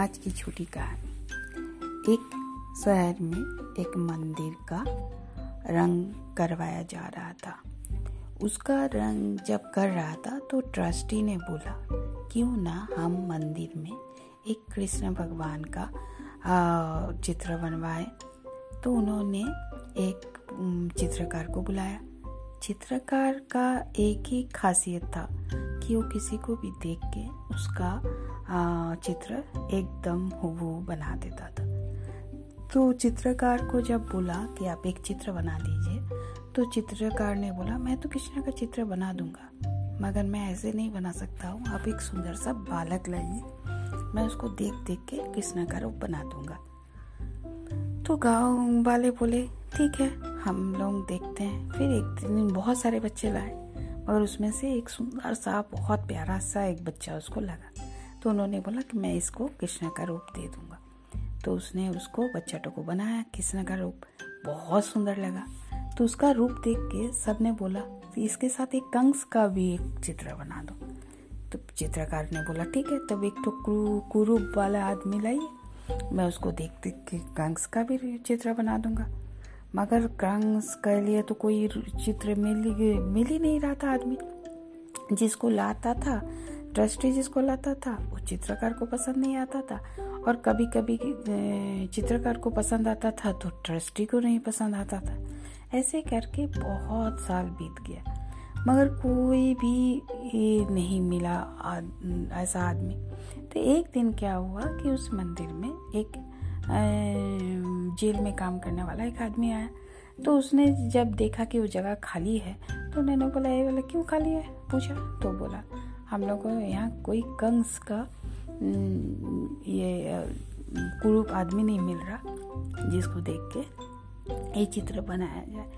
आज की छोटी कहानी। एक शहर में एक मंदिर का रंग करवाया जा रहा था। उसका रंग जब कर रहा था तो ट्रस्टी ने बोला, क्यों ना हम मंदिर में एक कृष्ण भगवान का चित्र बनवाए? तो उन्होंने एक चित्रकार को बुलाया। चित्रकार का एक ही खासियत था कि वो किसी को भी देख के उसका चित्र एकदम हुबू बना देता था। तो चित्रकार को जब बोला कि आप एक चित्र बना दीजिए तो चित्रकार ने बोला, मैं तो कृष्ण का चित्र बना दूँगा, मगर मैं ऐसे नहीं बना सकता हूँ। आप एक सुंदर सा बालक लाइए, मैं उसको देख देख के कृष्ण का रूप बना दूँगा। तो गाँव वाले बोले, ठीक है, हम लोग देखते हैं, फिर एक दिन बहुत सारे बच्चे लाए। मगर उसमें से एक सुंदर सा, बहुत प्यारा सा एक बच्चा उसको लगा। तो उन्होंने बोला कि मैं इसको कृष्ण का रूप दे दूँगा। तो उसने उसको बच्चा को बनाया कृष्ण का रूप। बहुत सुंदर लगा। तो उसका रूप देख के सबने बोला कि इसके साथ एक कंस का भी एक चित्र बना दो। तो चित्रकार ने बोला, ठीक है। तब एक तो कुरूप वाला आदमी लाइए मैं उसको देख देख के कंस का भी चित्र बना दूँगा। मगर कंस के लिए तो कोई चित्र मिल मिल ही नहीं रहा था आदमी। जिसको लाता था ट्रस्टी जिसको लाता था वो चित्रकार को पसंद नहीं आता था। और कभी कभी चित्रकार को पसंद आता था तो ट्रस्टी को नहीं पसंद आता था। ऐसे करके बहुत साल बीत गया। मगर कोई भी नहीं मिला आद, ऐसा आदमी। तो एक दिन क्या हुआ कि उस मंदिर में एक जेल में काम करने वाला एक आदमी आया। तो उसने जब देखा कि वो जगह खाली है तो उन्होंने बोला ये बोला, क्यों खाली है? पूछा। तो बोला, हम लोग को यहाँ कोई कंस का ये कुरूप आदमी नहीं मिल रहा, जिसको देख के ये चित्र बनाया जाए।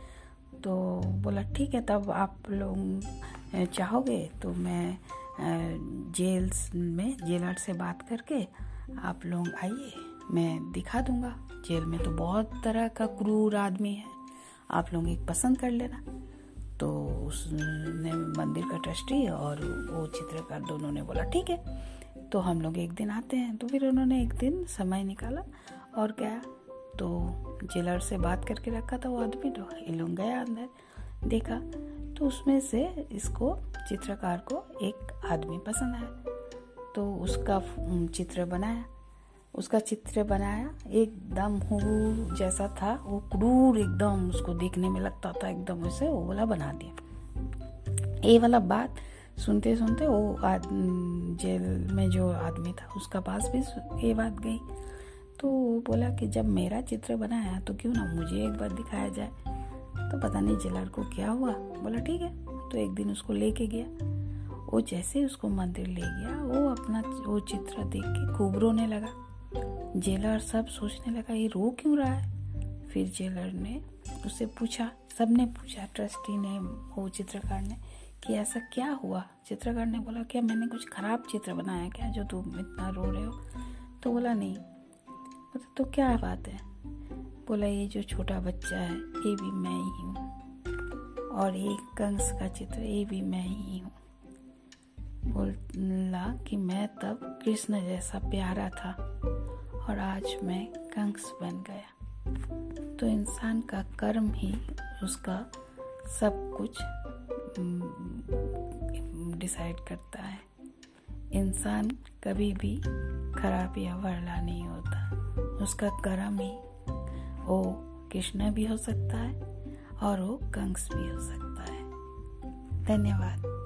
तो बोला, ठीक है, तब आप लोग चाहोगे तो मैं जेल्स में जेलर से बात करके आप लोग आइए। मैं दिखा दूँगा। जेल में तो बहुत तरह का क्रूर आदमी है। आप लोग एक पसंद कर लेना। तो उसने मंदिर का ट्रस्टी और वो चित्रकार दोनों ने बोला, ठीक है। तो हम लोग एक दिन आते हैं। तो फिर उन्होंने एक दिन समय निकाला और गया। तो जेलर से बात करके रखा था वो आदमी। तो ये लोग गया अंदर, देखा। तो उसमें से इसको, चित्रकार को एक आदमी पसंद आया। तो उसका चित्र बनाया। उसका चित्र बनाया, एकदम हु जैसा था, वो क्रूर एकदम उसको देखने में लगता था, एकदम उसे वो वाला बना दिया। ये वाला बात सुनते सुनते वो जेल में जो आदमी था, उसका पास भी ये बात गई। तो वो बोला कि जब मेरा चित्र बनाया तो क्यों ना मुझे एक बार दिखाया जाए? तो पता नहीं जेलर को क्या हुआ? बोला, ठीक है। तो एक दिन उसको लेके गया। वो जैसे उसको मंदिर ले गया, वो अपना वो चित्र देख के खूब रोने लगा। जेलर सब सोचने लगा, ये रो क्यों रहा है? फिर जेलर ने उससे पूछा सबने पूछा, ट्रस्टी ने वो चित्रकार ने, कि ऐसा क्या हुआ? चित्रकार ने बोला, क्या मैंने कुछ खराब चित्र बनाया क्या जो तुम इतना रो रहे हो? तो बोला, नहीं। बोला तो क्या बात है? बोला, ये जो छोटा बच्चा है, ये भी मैं ही हूँ। और ये कंस का चित्र, ये भी मैं ही हूँ। बोला कि मैं तब कृष्ण जैसा प्यारा था। और आज मैं कंस बन गया। तो इंसान का कर्म ही उसका सब कुछ डिसाइड करता है। इंसान कभी भी खराब या वर्ला नहीं होता। उसका कर्म ही वो कृष्ण भी हो सकता है और वो कंस भी हो सकता है। धन्यवाद।